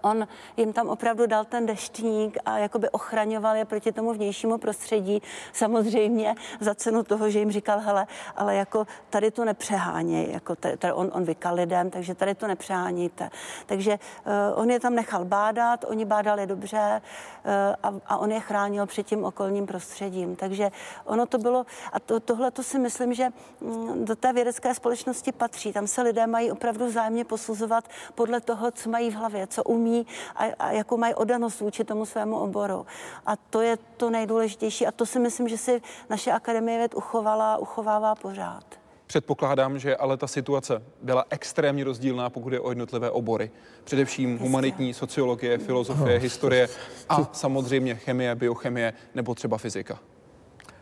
on jim tam opravdu dal ten deštník a jakoby ochraňoval je proti tomu vnějšímu prostředí. Samozřejmě za cenu toho, že jim říkal, hele, ale jako tady to nepřeháněj, jako tady, tady on, on vykal lidem, takže tady to nepřeháníte. Takže uh, on je tam nechal bádat, oni bádali dobře uh, a, a on je chránil před tím okolním prostředím. Takže ono to bylo, a to, tohle to si myslím, že mm, do té vědecké společnosti patří. Tam se lidé mají opravdu vzájemně posuzovat podle toho, co mají v hlavě, co umí a, a jakou mají odanost vůči tomu svému oboru. A to je to nejdůležitější a to si myslím, že si naše Akademie věd uchovala, uchovává pořád.
Předpokládám, že ale ta situace byla extrémně rozdílná, pokud je o jednotlivé obory. Především humanitní, sociologie, filozofie, no. historie a samozřejmě chemie, biochemie nebo třeba fyzika.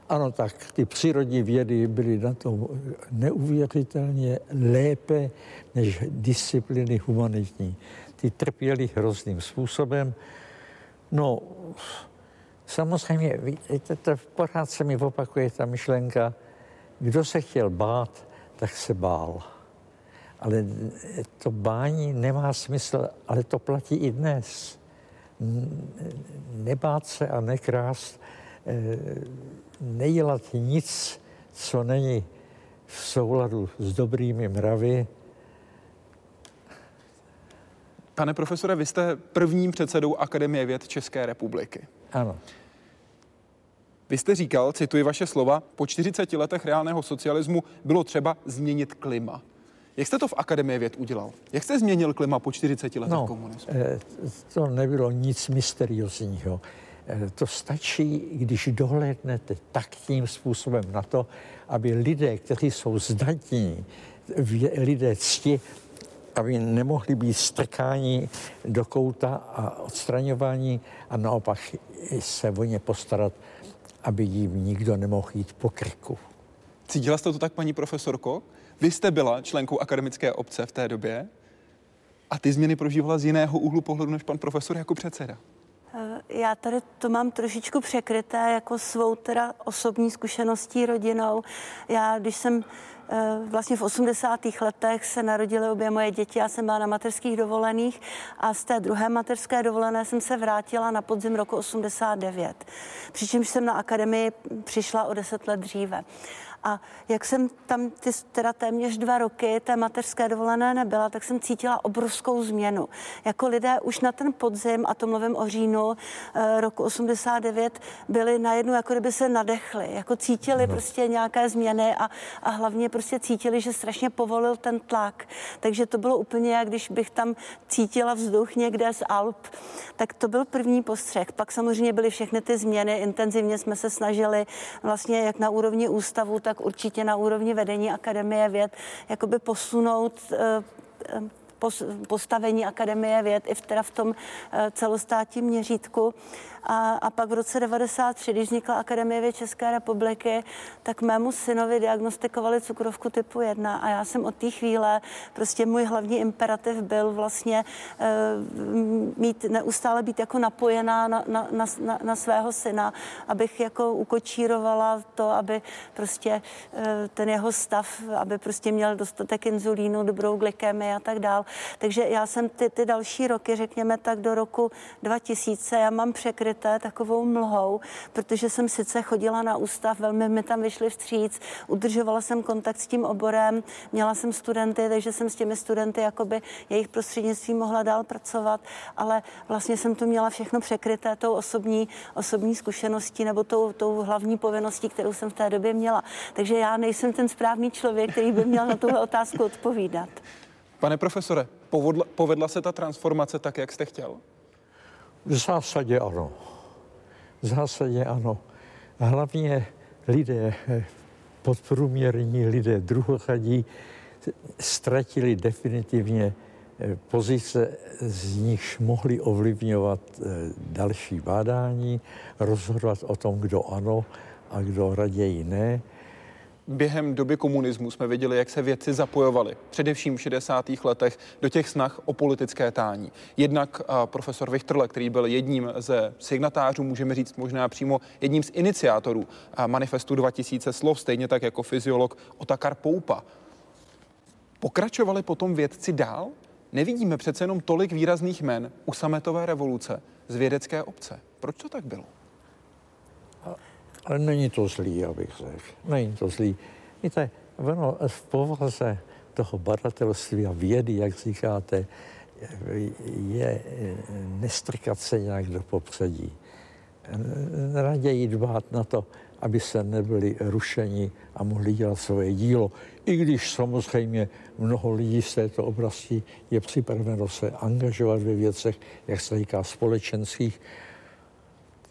Ano, tak ty přírodní vědy byly na tom neuvěřitelně lépe než disciplíny humanitní ty trpěli hrozným způsobem. No, samozřejmě, víte, to pořád se mi opakuje ta myšlenka, kdo se chtěl bát, tak se bál. Ale to bání nemá smysl, ale to platí i dnes. Nebát se a nekrást, eh, nedělat nic, co není v souladu s dobrými mravy,
Pane profesore, vy jste prvním předsedou Akademie věd České republiky.
Ano.
Vy jste říkal, cituji vaše slova, po 40 letech reálného socialismu bylo třeba změnit klima. Jak jste to v Akademii věd udělal? Jak jste změnil klima po 40 letech no, komunismu?
Eh, to nebylo nic mysteriózního. Eh, to stačí, když dohlédnete tak tím způsobem na to, aby lidé, kteří jsou zdatní, lidé cti, aby nemohli být strkáni do kouta a odstraňování a naopak se o ně postarat, aby jim nikdo nemohl jít po krku.
Cítila jste to tak, paní profesorko? Vy jste byla členkou akademické obce v té době a ty změny prožívala z jiného úhlu pohledu než pan profesor jako předseda.
Eh, já tady to mám trošičku překryté jako svou teda osobní zkušeností rodinou. Já, když jsem Eh, vlastně v 80. letech se narodily obě moje děti, já jsem byla na mateřských dovolených a z té druhé mateřské dovolené jsem se vrátila na podzim roku 89. Přičemž jsem na akademii přišla o deset let dříve. A jak jsem tam ty, teda téměř dva roky té mateřské dovolené nebyla, tak jsem cítila obrovskou změnu. Jako lidé už na ten podzim, a to mluvím o říjnu e, roku 89, byli najednou, jako kdyby se nadechli, jako cítili no. prostě nějaké změny a, a hlavně prostě cítili, že strašně povolil ten tlak. Takže to bylo úplně, jak když bych tam cítila vzduch někde z Alp. Tak to byl první postřeh. Pak samozřejmě byly všechny ty změny, intenzivně jsme se snažili vlastně jak na úrovni ústavu, tak tak určitě na úrovni vedení Akademie věd jakoby posunout eh, postavení Akademie věd i v, teda v tom eh, celostátním měřítku. A, a pak v roce 93, když vznikla Akademie věd České republiky, tak mému synovi diagnostikovali cukrovku typu 1 a já jsem od té chvíle, prostě můj hlavní imperativ byl vlastně e, mít neustále být jako napojená na, na, na, na, na svého syna, abych jako ukočírovala to, aby prostě e, ten jeho stav, aby prostě měl dostatek inzulínu, dobrou glykemii a tak dál. Takže já jsem ty, ty další roky, řekněme tak do roku 2000, já mám překryté takovou mlhou, protože jsem sice chodila na ústav, velmi mi tam vyšli vstříc, udržovala jsem kontakt s tím oborem, měla jsem studenty, takže jsem s těmi studenty jakoby jejich prostřednictvím mohla dál pracovat, ale vlastně jsem to měla všechno překryté tou osobní, osobní zkušeností nebo tou, tou hlavní povinností, kterou jsem v té době měla. Takže já nejsem ten správný člověk, který by měl na tuhle otázku odpovídat.
Pane profesore, povedla, povedla se ta transformace tak, jak jste chtěl?
V zásadě ano. V zásadě ano. Hlavně lidé, podprůměrní lidé druhochadí ztratili definitivně pozice, z nichž mohli ovlivňovat další bádání, rozhodovat o tom, kdo ano a kdo raději ne
během doby komunismu jsme viděli, jak se vědci zapojovali, především v 60. letech, do těch snah o politické tání. Jednak profesor Vichterle, který byl jedním ze signatářů, můžeme říct možná přímo jedním z iniciátorů manifestu 2000 slov, stejně tak jako fyziolog Otakar Poupa. Pokračovali potom vědci dál? Nevidíme přece jenom tolik výrazných men u sametové revoluce z vědecké obce. Proč to tak bylo?
Ale není to zlý, abych řekl. Není to zlý. Víte, ono v povaze toho badatelství a vědy, jak říkáte, je nestrkat se nějak do popředí. Raději dbát na to, aby se nebyli rušeni a mohli dělat svoje dílo. I když samozřejmě mnoho lidí z této oblasti je připraveno se angažovat ve věcech, jak se říká, společenských,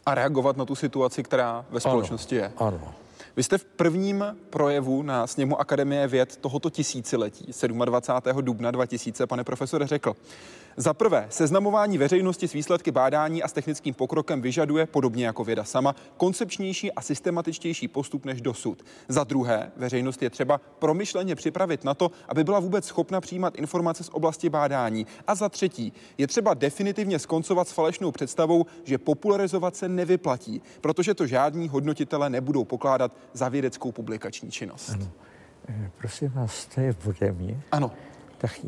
a reagovat na tu situaci, která ve společnosti
ano,
je.
Ano.
Vy jste v prvním projevu na sněmu Akademie věd tohoto tisíciletí, 27. dubna 2000, pane profesore, řekl, za prvé, seznamování veřejnosti s výsledky bádání a s technickým pokrokem vyžaduje, podobně jako věda sama, koncepčnější a systematičtější postup než dosud. Za druhé, veřejnost je třeba promyšleně připravit na to, aby byla vůbec schopna přijímat informace z oblasti bádání. A za třetí, je třeba definitivně skoncovat s falešnou představou, že popularizovat se nevyplatí, protože to žádní hodnotitele nebudou pokládat za vědeckou publikační činnost.
Ano. Eh, prosím vás, to je ode mě.
Ano
tak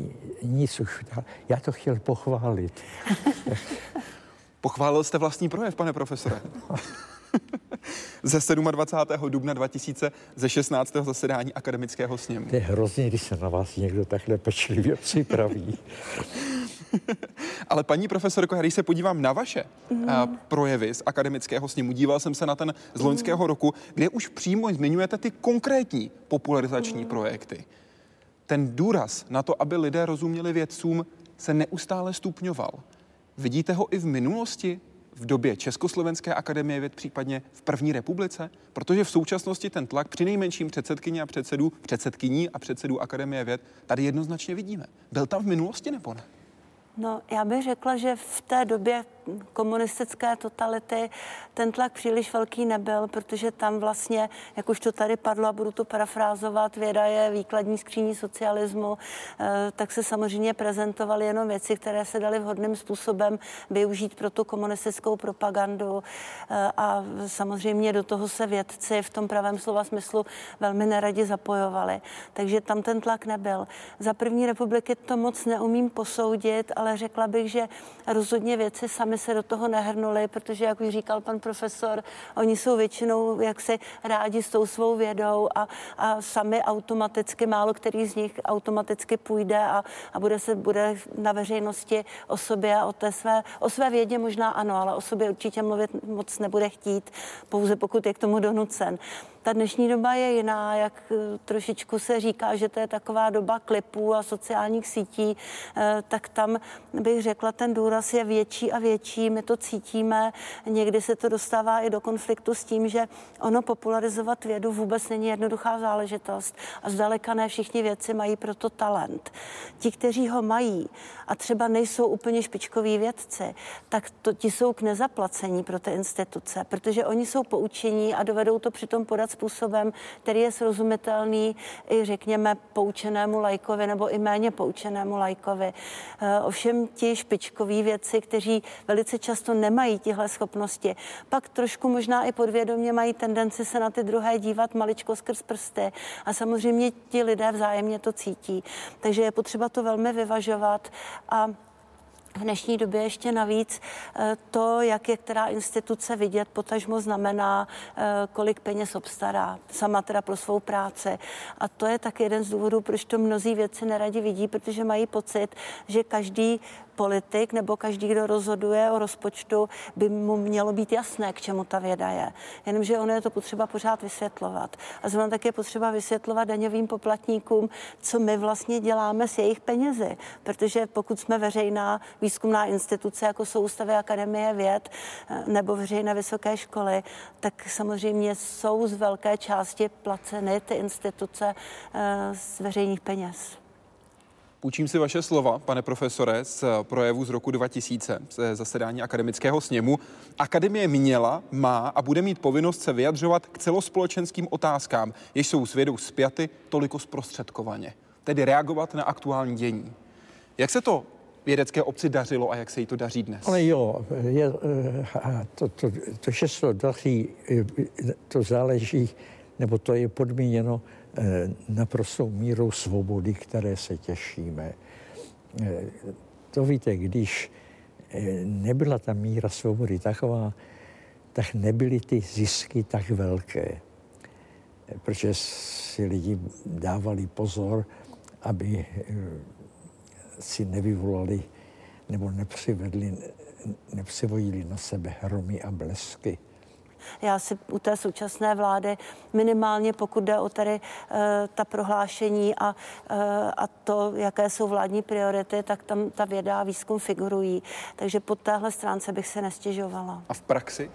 nic už. Já to chtěl pochválit.
Pochválil jste vlastní projev, pane profesore. ze 27. dubna 2000 ze 16. zasedání akademického sněmu.
To je hrozně, když se na vás někdo takhle pečlivě připraví.
Ale paní profesorko, když se podívám na vaše mm. projevy z akademického sněmu, díval jsem se na ten z loňského mm. roku, kde už přímo zmiňujete ty konkrétní popularizační mm. projekty ten důraz na to, aby lidé rozuměli vědcům, se neustále stupňoval. Vidíte ho i v minulosti, v době Československé akademie věd, případně v první republice? Protože v současnosti ten tlak při nejmenším předsedkyně a předsedů, předsedkyní a předsedů Akademie věd tady jednoznačně vidíme. Byl tam v minulosti nebo ne?
No, já bych řekla, že v té době komunistické totality ten tlak příliš velký nebyl, protože tam vlastně, jak už to tady padlo a budu to parafrázovat, věda je výkladní skříní socialismu, eh, tak se samozřejmě prezentovaly jenom věci, které se daly vhodným způsobem využít pro tu komunistickou propagandu eh, a samozřejmě do toho se vědci v tom pravém slova smyslu velmi neradi zapojovali. Takže tam ten tlak nebyl. Za první republiky to moc neumím posoudit, ale řekla bych, že rozhodně věci sami sami se do toho nehrnuli, protože, jak už říkal pan profesor, oni jsou většinou jaksi rádi s tou svou vědou a, a sami automaticky, málo který z nich automaticky půjde a, a bude se bude na veřejnosti o sobě a o té své, o své vědě možná ano, ale o sobě určitě mluvit moc nebude chtít, pouze pokud je k tomu donucen. Ta dnešní doba je jiná, jak eh, trošičku se říká, že to je taková doba klipů a sociálních sítí, eh, tak tam bych řekla, ten důraz je větší a větší. My to cítíme, někdy se to dostává i do konfliktu s tím, že ono popularizovat vědu vůbec není jednoduchá záležitost a zdaleka ne všichni věci mají proto talent. Ti, kteří ho mají a třeba nejsou úplně špičkoví vědci, tak to, ti jsou k nezaplacení pro ty instituce, protože oni jsou poučení a dovedou to přitom podat způsobem, který je srozumitelný i řekněme poučenému lajkovi nebo i méně poučenému lajkovi. Eh, ovšem ti špičkoví věci, kteří velice často nemají tihle schopnosti, pak trošku možná i podvědomě mají tendenci se na ty druhé dívat maličko skrz prsty a samozřejmě ti lidé vzájemně to cítí. Takže je potřeba to velmi vyvažovat a v dnešní době ještě navíc eh, to, jak je která instituce vidět, potažmo znamená, eh, kolik peněz obstará, sama teda pro svou práci. A to je tak jeden z důvodů, proč to mnozí věci neradi vidí, protože mají pocit, že každý politik nebo každý, kdo rozhoduje o rozpočtu, by mu mělo být jasné, k čemu ta věda je. Jenomže ono je to potřeba pořád vysvětlovat. A zrovna tak je potřeba vysvětlovat daňovým poplatníkům, co my vlastně děláme s jejich penězi. Protože pokud jsme veřejná výzkumná instituce, jako jsou ústavy Akademie věd eh, nebo veřejné vysoké školy, tak samozřejmě jsou z velké části placeny ty instituce eh, z veřejných peněz.
Půjčím si vaše slova, pane profesore, z projevu z roku 2000, ze zasedání akademického sněmu. Akademie měla, má a bude mít povinnost se vyjadřovat k celospolečenským otázkám, jež jsou s vědou toliko zprostředkovaně, tedy reagovat na aktuální dění. Jak se to vědecké obci dařilo a jak se jí to daří dnes?
Ale jo, je, eh, to, to, to, že se to daří, eh, to záleží, nebo to je podmíněno Eh, naprostou mírou svobody, které se těšíme. Eh, to víte, když eh, nebyla ta míra svobody taková, tak nebyly ty zisky tak velké. Protože si lidi dávali pozor, aby si nevyvolali nebo nepřivedli, nepřivojili na sebe hromy a blesky.
Já si u té současné vlády minimálně, pokud jde o tady uh, ta prohlášení a, uh, a to, jaké jsou vládní priority, tak tam ta věda a výzkum figurují. Takže po téhle stránce bych se nestěžovala.
A v praxi?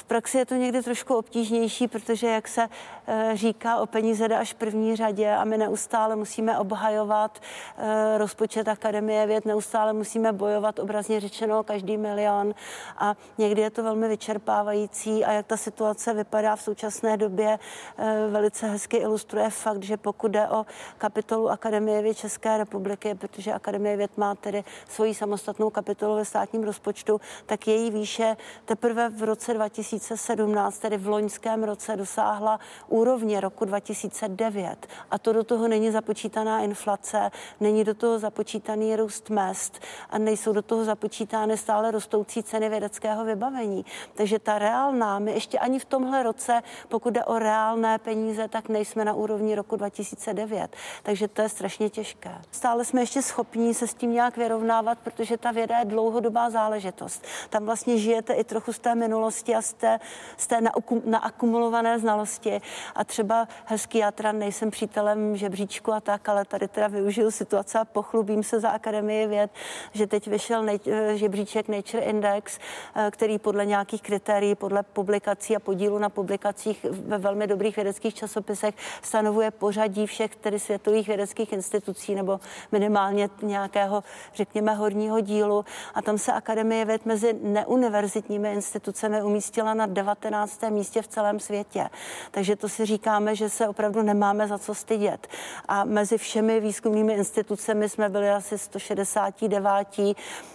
V praxi je to někdy trošku obtížnější, protože, jak se e, říká, o peníze jde až v první řadě a my neustále musíme obhajovat e, rozpočet Akademie věd, neustále musíme bojovat, obrazně řečeno, každý milion. A někdy je to velmi vyčerpávající a jak ta situace vypadá v současné době, e, velice hezky ilustruje fakt, že pokud jde o kapitolu Akademie věd České republiky, protože Akademie věd má tedy svoji samostatnou kapitolu ve státním rozpočtu, tak její výše teprve v roce 2000 2017, tedy v loňském roce, dosáhla úrovně roku 2009. A to do toho není započítaná inflace, není do toho započítaný růst mest a nejsou do toho započítány stále rostoucí ceny vědeckého vybavení. Takže ta reálná, my ještě ani v tomhle roce, pokud jde o reálné peníze, tak nejsme na úrovni roku 2009. Takže to je strašně těžké. Stále jsme ještě schopní se s tím nějak vyrovnávat, protože ta věda je dlouhodobá záležitost. Tam vlastně žijete i trochu z té minulosti a z té, z té naakumulované znalosti. A třeba hezký, já teda nejsem přítelem žebříčku a tak, ale tady teda využiju situace a pochlubím se za Akademii věd, že teď vyšel nej, eh, žebříček Nature Index, eh, který podle nějakých kritérií, podle publikací a podílu na publikacích ve velmi dobrých vědeckých časopisech stanovuje pořadí všech tedy světových vědeckých institucí nebo minimálně nějakého, řekněme, horního dílu. A tam se Akademie věd mezi neuniverzitními institucemi umístila byla na 19. místě v celém světě. Takže to si říkáme, že se opravdu nemáme za co stydět. A mezi všemi výzkumnými institucemi jsme byli asi 169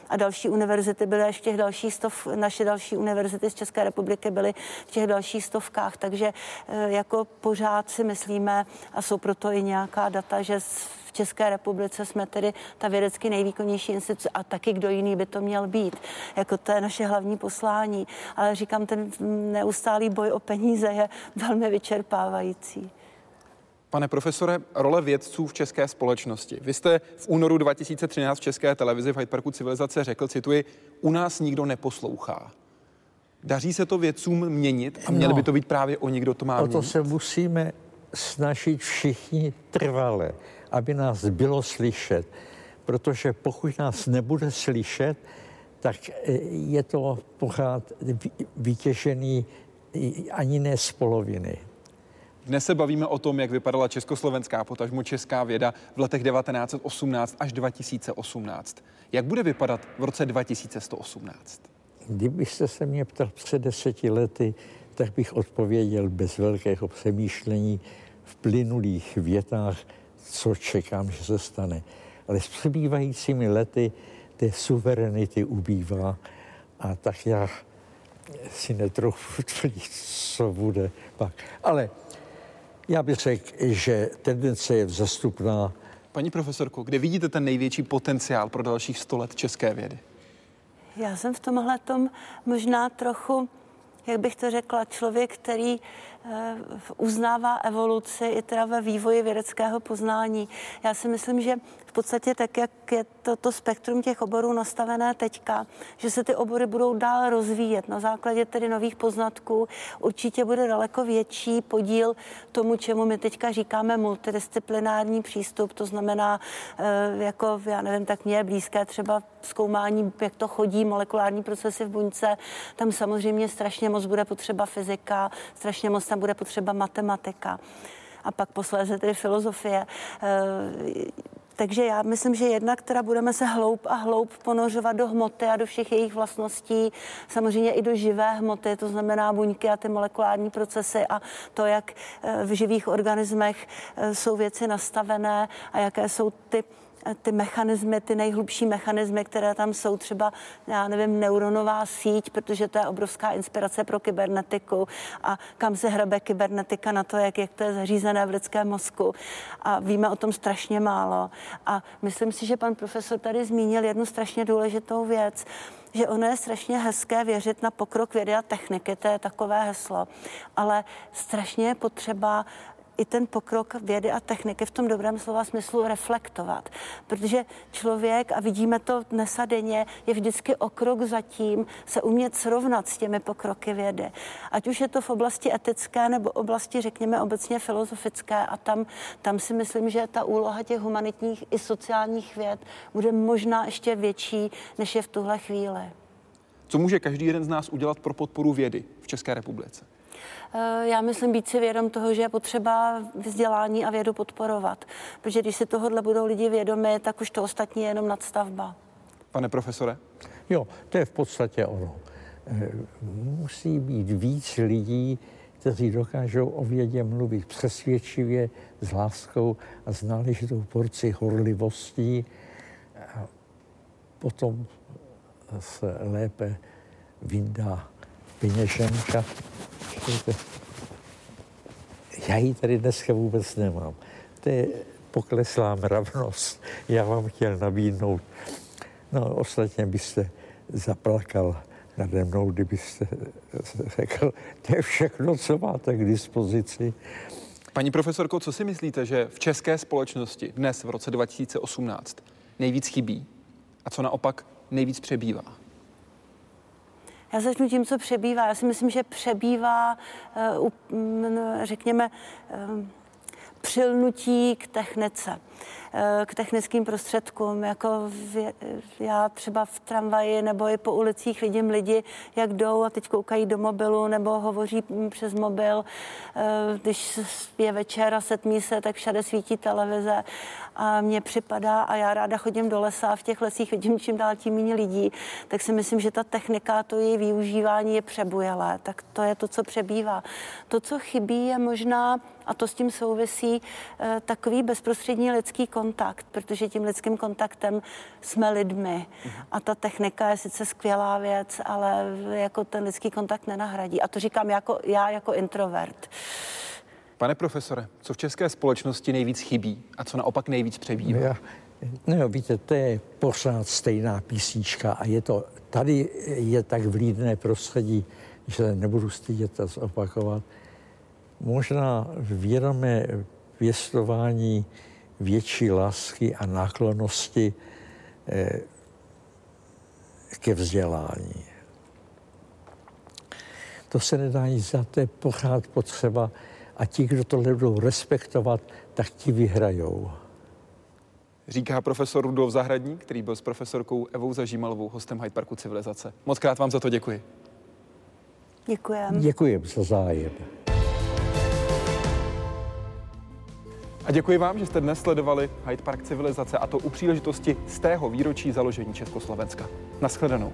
a další univerzity byly ještě těch dalších stov, naše další univerzity z České republiky byly v těch dalších stovkách, takže eh, jako pořád si myslíme, a jsou proto i nějaká data, že České republice jsme tedy ta vědecky nejvýkonnější instituce a taky kdo jiný by to měl být. Jako to je naše hlavní poslání. Ale říkám, ten neustálý boj o peníze je velmi vyčerpávající.
Pane profesore, role vědců v české společnosti. Vy jste v únoru 2013 v České televizi v Hyde Parku civilizace řekl, cituji, u nás nikdo neposlouchá. Daří se to vědcům měnit a měli no, by to být právě oni, kdo to má
O to se musíme snažit všichni trvale aby nás bylo slyšet. Protože pokud nás nebude slyšet, tak e, je to pořád vytěžený ani ne z poloviny.
Dnes se bavíme o tom, jak vypadala československá, potažmo česká věda v letech 1918 až 2018. Jak bude vypadat v roce 2118?
Kdybyste se mě ptal před deseti lety, tak bych odpověděl bez velkého přemýšlení v plynulých větách co čekám, že se stane. Ale s přibývajícími lety té suverenity ubývá a tak já si netrochu tvrdit, co bude pak. Ale já bych řekl, že tendence je vzastupná.
Paní profesorko, kde vidíte ten největší potenciál pro dalších 100 let české vědy?
Já jsem v tomhle tom možná trochu, jak bych to řekla, člověk, který uznává evoluci i teda ve vývoji vědeckého poznání. Já si myslím, že v podstatě tak, jak je to, to spektrum těch oborů nastavené teďka, že se ty obory budou dál rozvíjet na základě tedy nových poznatků. Určitě bude daleko větší podíl tomu, čemu my teďka říkáme multidisciplinární přístup, to znamená, eh, jako, já nevím, tak mě je blízké třeba zkoumání, jak to chodí, molekulární procesy v buňce. Tam samozřejmě strašně moc bude potřeba fyzika, strašně moc tam bude potřeba matematika a pak posléze tedy filozofie. Eh, takže já myslím, že jednak která budeme se hloub a hloub ponořovat do hmoty a do všech jejich vlastností, samozřejmě i do živé hmoty, to znamená buňky a ty molekulární procesy a to, jak v živých organismech jsou věci nastavené a jaké jsou ty ty mechanismy, ty nejhlubší mechanismy, které tam jsou, třeba, já nevím, neuronová síť, protože to je obrovská inspirace pro kybernetiku a kam se hrabe kybernetika na to, jak, jak to je zařízené v lidském mozku. A víme o tom strašně málo. A myslím si, že pan profesor tady zmínil jednu strašně důležitou věc, že ono je strašně hezké věřit na pokrok vědy a techniky, to je takové heslo, ale strašně je potřeba i ten pokrok vědy a techniky v tom dobrém slova smyslu reflektovat. Protože člověk, a vidíme to dnes a denně, je vždycky o krok zatím se umět srovnat s těmi pokroky vědy. Ať už je to v oblasti etické nebo oblasti, řekněme, obecně filozofické. A tam, tam si myslím, že ta úloha těch humanitních i sociálních věd bude možná ještě větší, než je v tuhle chvíli.
Co může každý jeden z nás udělat pro podporu vědy v České republice?
Eh, já myslím být si vědom toho, že je potřeba vzdělání a vědu podporovat. Protože když si tohohle budou lidi vědomi, tak už to ostatní je jenom nadstavba.
Pane profesore?
Jo, to je v podstatě ono. Eh, musí být víc lidí, kteří dokážou o vědě mluvit přesvědčivě, s láskou a s náležitou porci horlivostí. A potom se lépe vyndá Počkejte. Já ji tady dneska vůbec nemám. To je pokleslá mravnost. Já vám chtěl nabídnout. No, ostatně byste zaplakal nade mnou, kdybyste řekl, to je všechno, co máte k dispozici.
Paní profesorko, co si myslíte, že v české společnosti dnes v roce 2018 nejvíc chybí a co naopak nejvíc přebývá?
Já začnu tím, co přebývá. Já si myslím, že přebývá, eh, řekněme, eh, přilnutí k technice. K technickým prostředkům. Jako v, já třeba v tramvaji nebo i po ulicích vidím lidi, jak jdou a teď koukají do mobilu nebo hovoří přes mobil. Eh, když je večer a setmí se, tak všade svítí televize a mně připadá, a já ráda chodím do lesa a v těch lesích vidím čím dál tím méně lidí, tak si myslím, že ta technika, to její využívání je přebujelé. Tak to je to, co přebývá. To, co chybí, je možná, a to s tím souvisí, eh, takový bezprostřední lidský kontakt protože tím lidským kontaktem jsme lidmi. A ta technika je sice skvělá věc, ale jako ten lidský kontakt nenahradí. A to říkám jako, já jako introvert.
Pane profesore, co v české společnosti nejvíc chybí a co naopak nejvíc přebývá? Já,
no víte, to je pořád stejná písnička a je to, tady je tak vlídné prostředí, že nebudu stydět to zopakovat. Možná vědomé pěstování větší lásky a náklonosti eh, ke vzdělání. To se nedá nic za, to je pořád potřeba a ti, kdo to budou respektovat, tak ti vyhrajou.
Říká profesor Rudolf Zahradník, který byl s profesorkou Evou Zažímalovou hostem Hyde Parku Civilizace. Moc krát vám za to děkuji.
Děkujem.
Děkuji za zájem.
A děkuji vám, že jste dnes sledovali Hyde Park Civilizace a to u příležitosti z tého výročí založení Československa. Naschledanou.